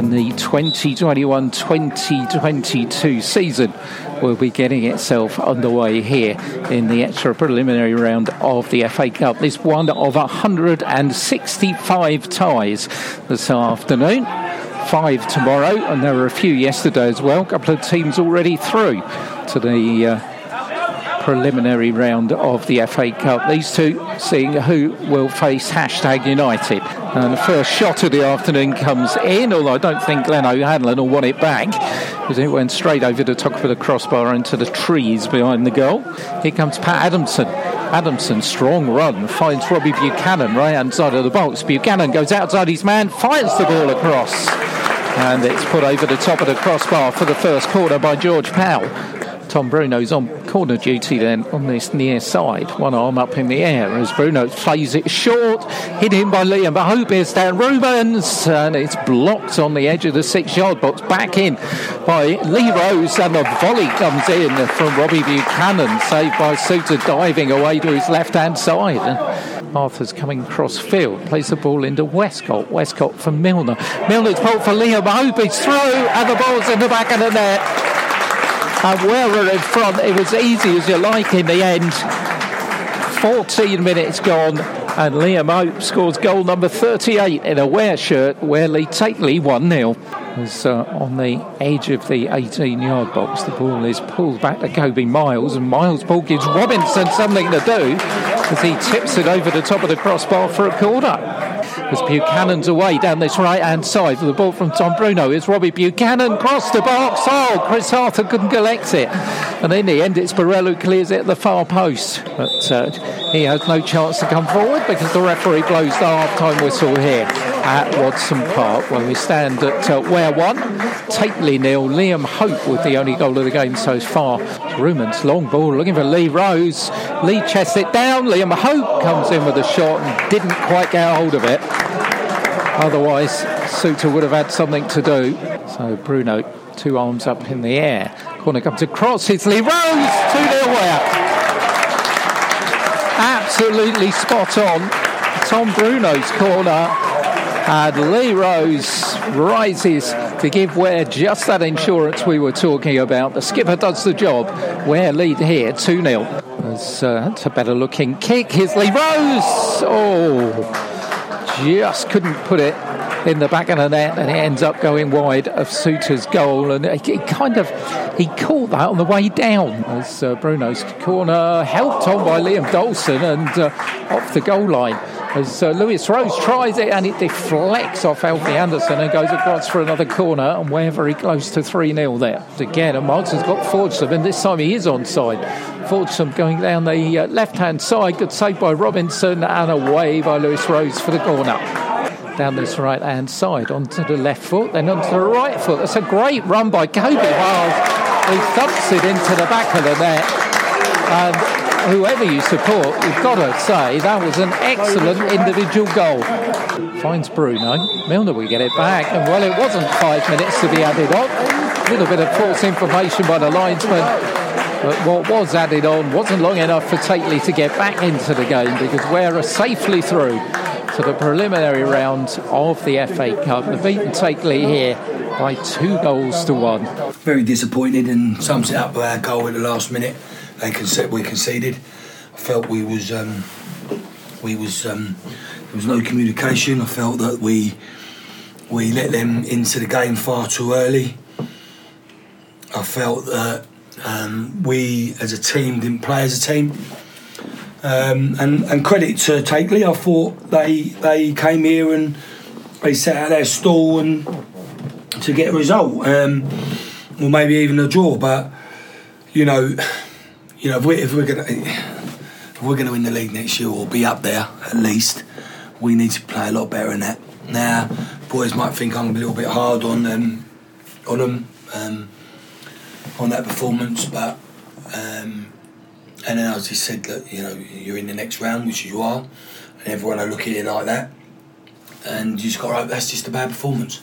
And the 2021 2022 season will be getting itself underway here in the extra preliminary round of the FA Cup. This one of 165 ties this afternoon. Five tomorrow, and there were a few yesterday as well. A couple of teams already through to the uh, preliminary round of the FA Cup. These two seeing who will face hashtag United. And the first shot of the afternoon comes in, although I don't think Glenn O'Hanlon will want it back because it went straight over the top of the crossbar into the trees behind the goal. Here comes Pat Adamson. Adamson, strong run, finds Robbie Buchanan right outside of the box. Buchanan goes outside his man, fires the ball across. And it's put over the top of the crossbar for the first corner by George Powell. Tom Bruno's on corner duty then on this near side, one arm up in the air as Bruno plays it short, hit in by Liam but Hope is down Rubens, and it's blocked on the edge of the six yard box, back in by Lee Rose, and the volley comes in from Robbie Buchanan, saved by Souttar diving away to his left hand side. Arthur's coming across field, plays the ball into Westcott. Westcott for Milner. Milner's ball for Liam Hope. It's through, and the ball's in the back of the net. And Wearer in front, it was easy as you like in the end. 14 minutes gone, and Liam Hope scores goal number 38 in a Ware shirt Ware Lee Takeley 1 0. Was uh, on the edge of the 18 yard box. The ball is pulled back to Kobe Miles, and Miles' ball gives Robinson something to do as he tips it over the top of the crossbar for a corner as Buchanan's away down this right hand side the ball from Tom Bruno. It's Robbie Buchanan cross the box. Oh, Chris Arthur couldn't collect it. And in the end, it's Burrell who clears it at the far post. But uh, he has no chance to come forward because the referee blows the half time whistle here at Wodson Park when we stand at uh, Ware one. Takeley nil. Liam Hope with the only goal of the game so far. Rumans long ball looking for Lee Rose. Lee chests it down. Liam Hope comes in with a shot and didn't quite get a hold of it. Otherwise, Souttar would have had something to do. So Bruno, two arms up in the air. Corner comes across. It's Lee Rose. 2 0 Ware. Absolutely spot on. Tom Bruno's corner. And Lee Rose rises to give Ware just that insurance we were talking about. The skipper does the job. Ware lead here 2 0. That's, uh, that's a better looking kick. Here's Lee Rose. Oh just couldn't put it in the back of the net and it ends up going wide of Souttar's goal and he kind of he caught that on the way down as uh, Bruno's corner helped on by Liam Dawson and uh, off the goal line as uh, Lewis Rose tries it and it deflects off Alfie Anderson and goes across for another corner and we're very close to 3-0 there again and Martin's got Fordsome and this time he is onside Fordsome going down the uh, left hand side good save by Robinson and away by Lewis Rose for the corner down this right hand side onto the left foot, then onto the right foot. That's a great run by Kobe Wild. He thumps it into the back of the net. And whoever you support, you've got to say that was an excellent individual goal. Finds Bruno. Milner will get it back. And well, it wasn't five minutes to be added on. A little bit of false information by the linesman. But what was added on wasn't long enough for Takeley to get back into the game because Ware safely through to the preliminary round of the FA Cup. The beaten Takeley here by two goals to one. Very disappointed and sums it up with our goal at the last minute. They conceded, we conceded. I felt we was um, we was um, there was no communication. I felt that we we let them into the game far too early. I felt that um, we as a team didn't play as a team. Um, and, and credit to Takeley, I thought they they came here and they set out their stall and to get a result, um, or maybe even a draw. But you know, you know, if, we, if we're gonna if we're gonna win the league next year or be up there at least, we need to play a lot better than that. Now, boys might think I'm a little bit hard on them, on them, um, on that performance, but. Um, and then I just said that you know you're in the next round, which you are, and everyone will look at it like that, and you just got to hope that's just a bad performance.